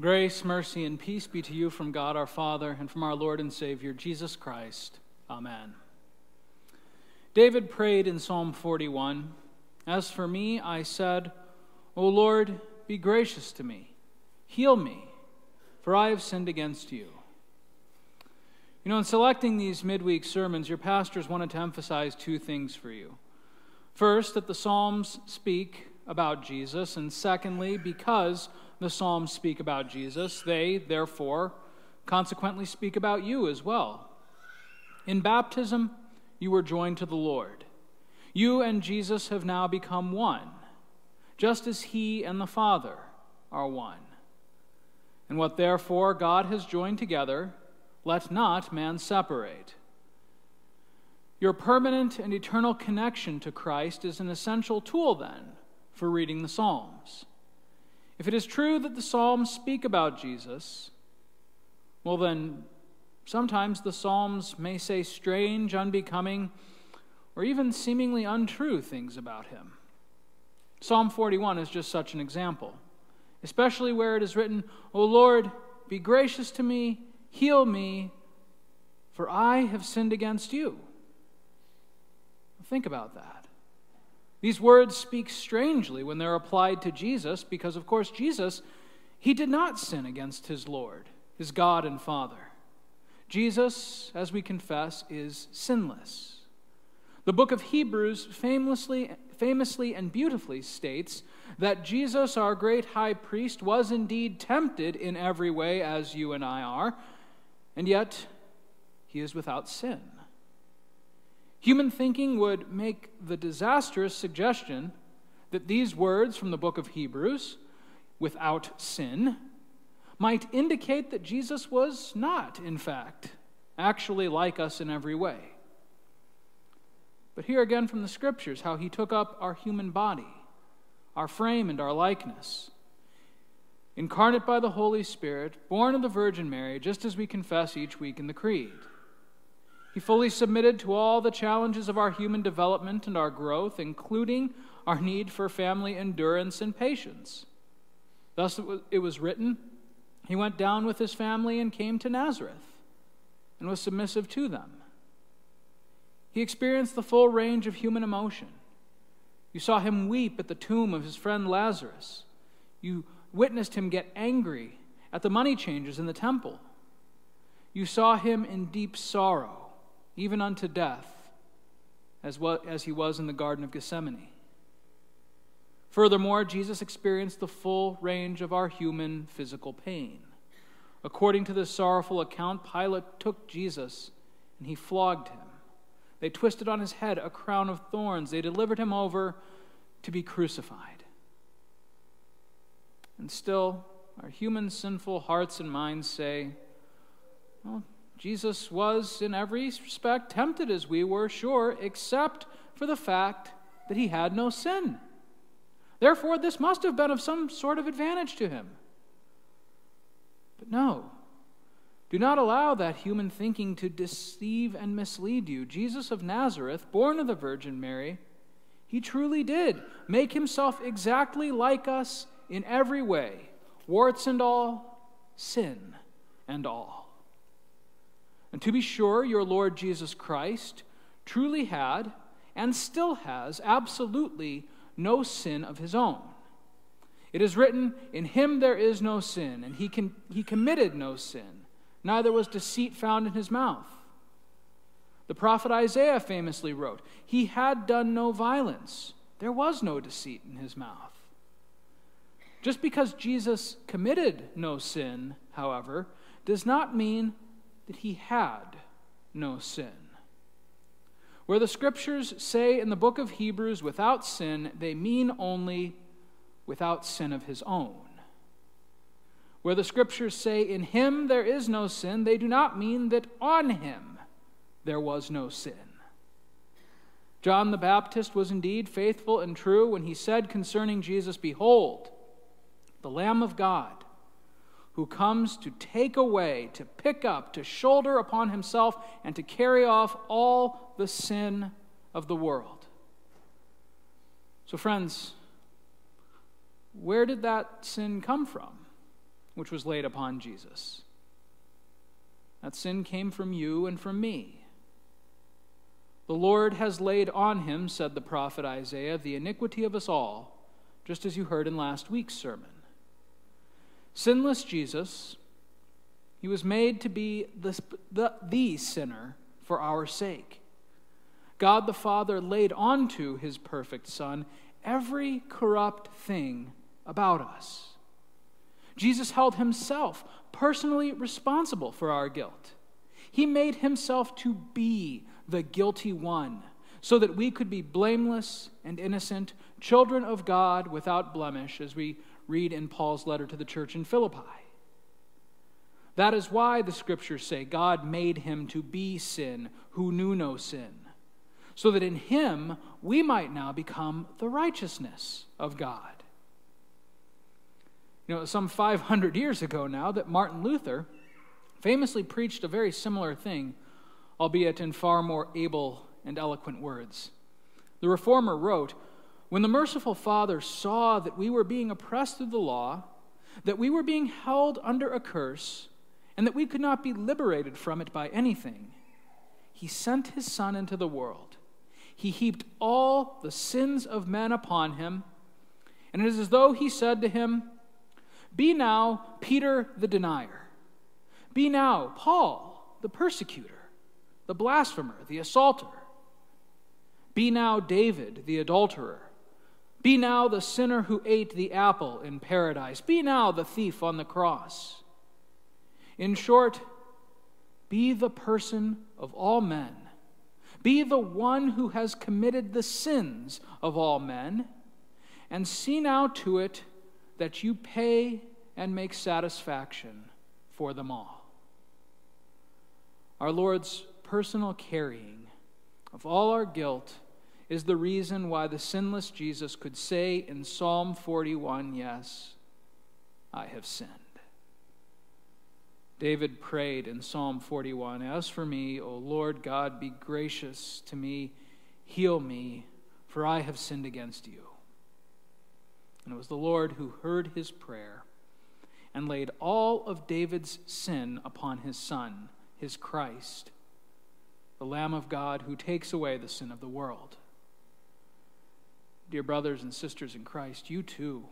Grace, mercy, and peace be to you from God our Father and from our Lord and Savior, Jesus Christ. Amen. David prayed in Psalm 41 As for me, I said, O Lord, be gracious to me, heal me, for I have sinned against you. You know, in selecting these midweek sermons, your pastors wanted to emphasize two things for you. First, that the Psalms speak about Jesus, and secondly, because the Psalms speak about Jesus, they, therefore, consequently speak about you as well. In baptism, you were joined to the Lord. You and Jesus have now become one, just as He and the Father are one. And what therefore God has joined together, let not man separate. Your permanent and eternal connection to Christ is an essential tool, then, for reading the Psalms. If it is true that the Psalms speak about Jesus, well, then sometimes the Psalms may say strange, unbecoming, or even seemingly untrue things about him. Psalm 41 is just such an example, especially where it is written, O Lord, be gracious to me, heal me, for I have sinned against you. Think about that. These words speak strangely when they're applied to Jesus because, of course, Jesus, he did not sin against his Lord, his God and Father. Jesus, as we confess, is sinless. The book of Hebrews famously, famously and beautifully states that Jesus, our great high priest, was indeed tempted in every way as you and I are, and yet he is without sin. Human thinking would make the disastrous suggestion that these words from the book of Hebrews, without sin, might indicate that Jesus was not, in fact, actually like us in every way. But here again from the scriptures, how he took up our human body, our frame, and our likeness. Incarnate by the Holy Spirit, born of the Virgin Mary, just as we confess each week in the Creed. He fully submitted to all the challenges of our human development and our growth, including our need for family endurance and patience. Thus it was written He went down with his family and came to Nazareth and was submissive to them. He experienced the full range of human emotion. You saw him weep at the tomb of his friend Lazarus. You witnessed him get angry at the money changers in the temple. You saw him in deep sorrow even unto death, as, what, as he was in the Garden of Gethsemane. Furthermore, Jesus experienced the full range of our human physical pain. According to this sorrowful account, Pilate took Jesus and he flogged him. They twisted on his head a crown of thorns. They delivered him over to be crucified. And still, our human sinful hearts and minds say, well, Jesus was, in every respect, tempted as we were, sure, except for the fact that he had no sin. Therefore, this must have been of some sort of advantage to him. But no, do not allow that human thinking to deceive and mislead you. Jesus of Nazareth, born of the Virgin Mary, he truly did make himself exactly like us in every way, warts and all, sin and all. And to be sure, your Lord Jesus Christ truly had and still has absolutely no sin of his own. It is written, In him there is no sin, and he, can, he committed no sin, neither was deceit found in his mouth. The prophet Isaiah famously wrote, He had done no violence, there was no deceit in his mouth. Just because Jesus committed no sin, however, does not mean that he had no sin. Where the scriptures say in the book of Hebrews, without sin, they mean only without sin of his own. Where the scriptures say, in him there is no sin, they do not mean that on him there was no sin. John the Baptist was indeed faithful and true when he said concerning Jesus, Behold, the Lamb of God who comes to take away, to pick up, to shoulder upon himself, and to carry off all the sin of the world. So, friends, where did that sin come from? which was laid upon Jesus. That sin came from you and from me. The Lord has laid on him, said the prophet Isaiah, the iniquity of us all, just as you heard in last week's sermon. Sinless Jesus, he was made to be the, the, the sinner for our sake. God the Father laid onto his perfect Son every corrupt thing about us. Jesus held himself personally responsible for our guilt. He made himself to be the guilty one so that we could be blameless and innocent, children of God without blemish, as we read in Paul's letter to the church in Philippi. That is why the scriptures say God made him to be sin who knew no sin, so that in him we might now become the righteousness of God. You know, some 500 years ago now, that Martin Luther famously preached a very similar thing, albeit in far more able and eloquent words. The Reformer wrote When the merciful Father saw that we were being oppressed through the law, that we were being held under a curse, and that we could not be liberated from it by anything, he sent his Son into the world. He heaped all the sins of men upon him, and it is as though he said to him, be now Peter the denier. Be now Paul the persecutor, the blasphemer, the assaulter. Be now David the adulterer. Be now the sinner who ate the apple in paradise. Be now the thief on the cross. In short, be the person of all men. Be the one who has committed the sins of all men. And see now to it that you pay and make satisfaction for them all. Our Lord's personal carrying of all our guilt is the reason why the sinless Jesus could say in Psalm 41, Yes, I have sinned. David prayed in Psalm 41 As for me, O Lord God, be gracious to me, heal me, for I have sinned against you. And it was the Lord who heard his prayer and laid all of David's sin upon his Son, his Christ, the Lamb of God who takes away the sin of the world. Dear brothers and sisters in Christ, you too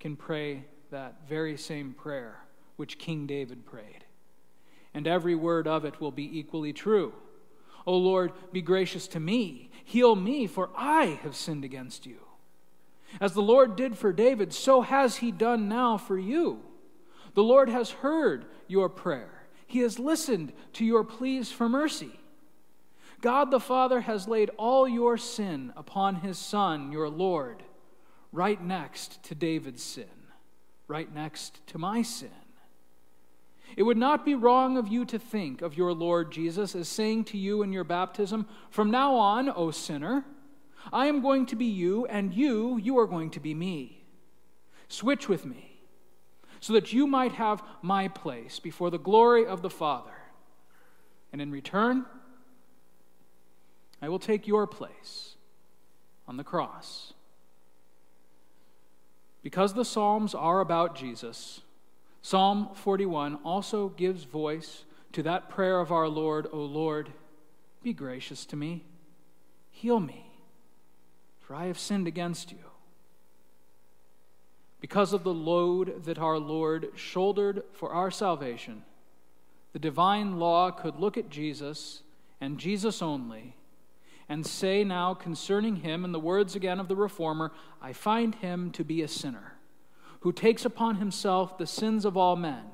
can pray that very same prayer which King David prayed. And every word of it will be equally true. O Lord, be gracious to me, heal me, for I have sinned against you. As the Lord did for David, so has he done now for you. The Lord has heard your prayer, He has listened to your pleas for mercy. God the Father has laid all your sin upon His Son, your Lord, right next to David's sin, right next to my sin. It would not be wrong of you to think of your Lord Jesus as saying to you in your baptism, From now on, O sinner, I am going to be you, and you, you are going to be me. Switch with me, so that you might have my place before the glory of the Father. And in return, I will take your place on the cross. Because the Psalms are about Jesus, Psalm 41 also gives voice to that prayer of our Lord, O Lord, be gracious to me, heal me for I have sinned against you. Because of the load that our Lord shouldered for our salvation, the divine law could look at Jesus and Jesus only and say now concerning him, in the words again of the Reformer, I find him to be a sinner who takes upon himself the sins of all men.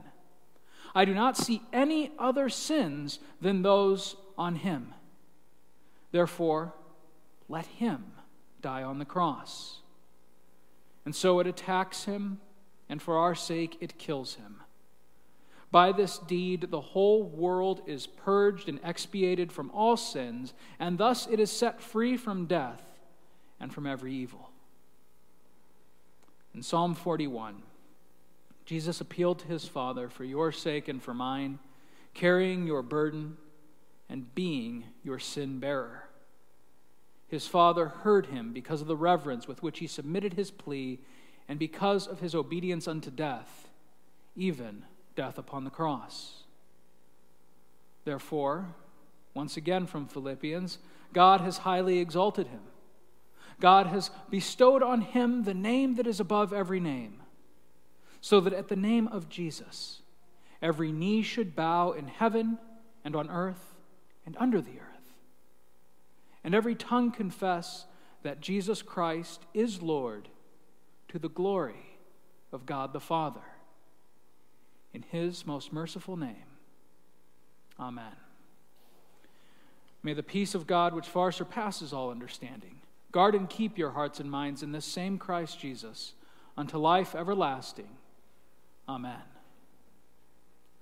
I do not see any other sins than those on him. Therefore, let him die on the cross. And so it attacks him, and for our sake it kills him. By this deed, the whole world is purged and expiated from all sins, and thus it is set free from death and from every evil. In Psalm 41, Jesus appealed to his Father for your sake and for mine, carrying your burden and being your sin bearer. His father heard him because of the reverence with which he submitted his plea and because of his obedience unto death, even death upon the cross. Therefore, once again from Philippians, God has highly exalted him. God has bestowed on him the name that is above every name, so that at the name of Jesus, every knee should bow in heaven and on earth and under the earth, and every tongue confess that Jesus Christ is Lord to the glory of God the Father. In his most merciful name, amen. May the peace of God, which far surpasses all understanding, guard and keep your hearts and minds in this same Christ Jesus unto life everlasting. Amen.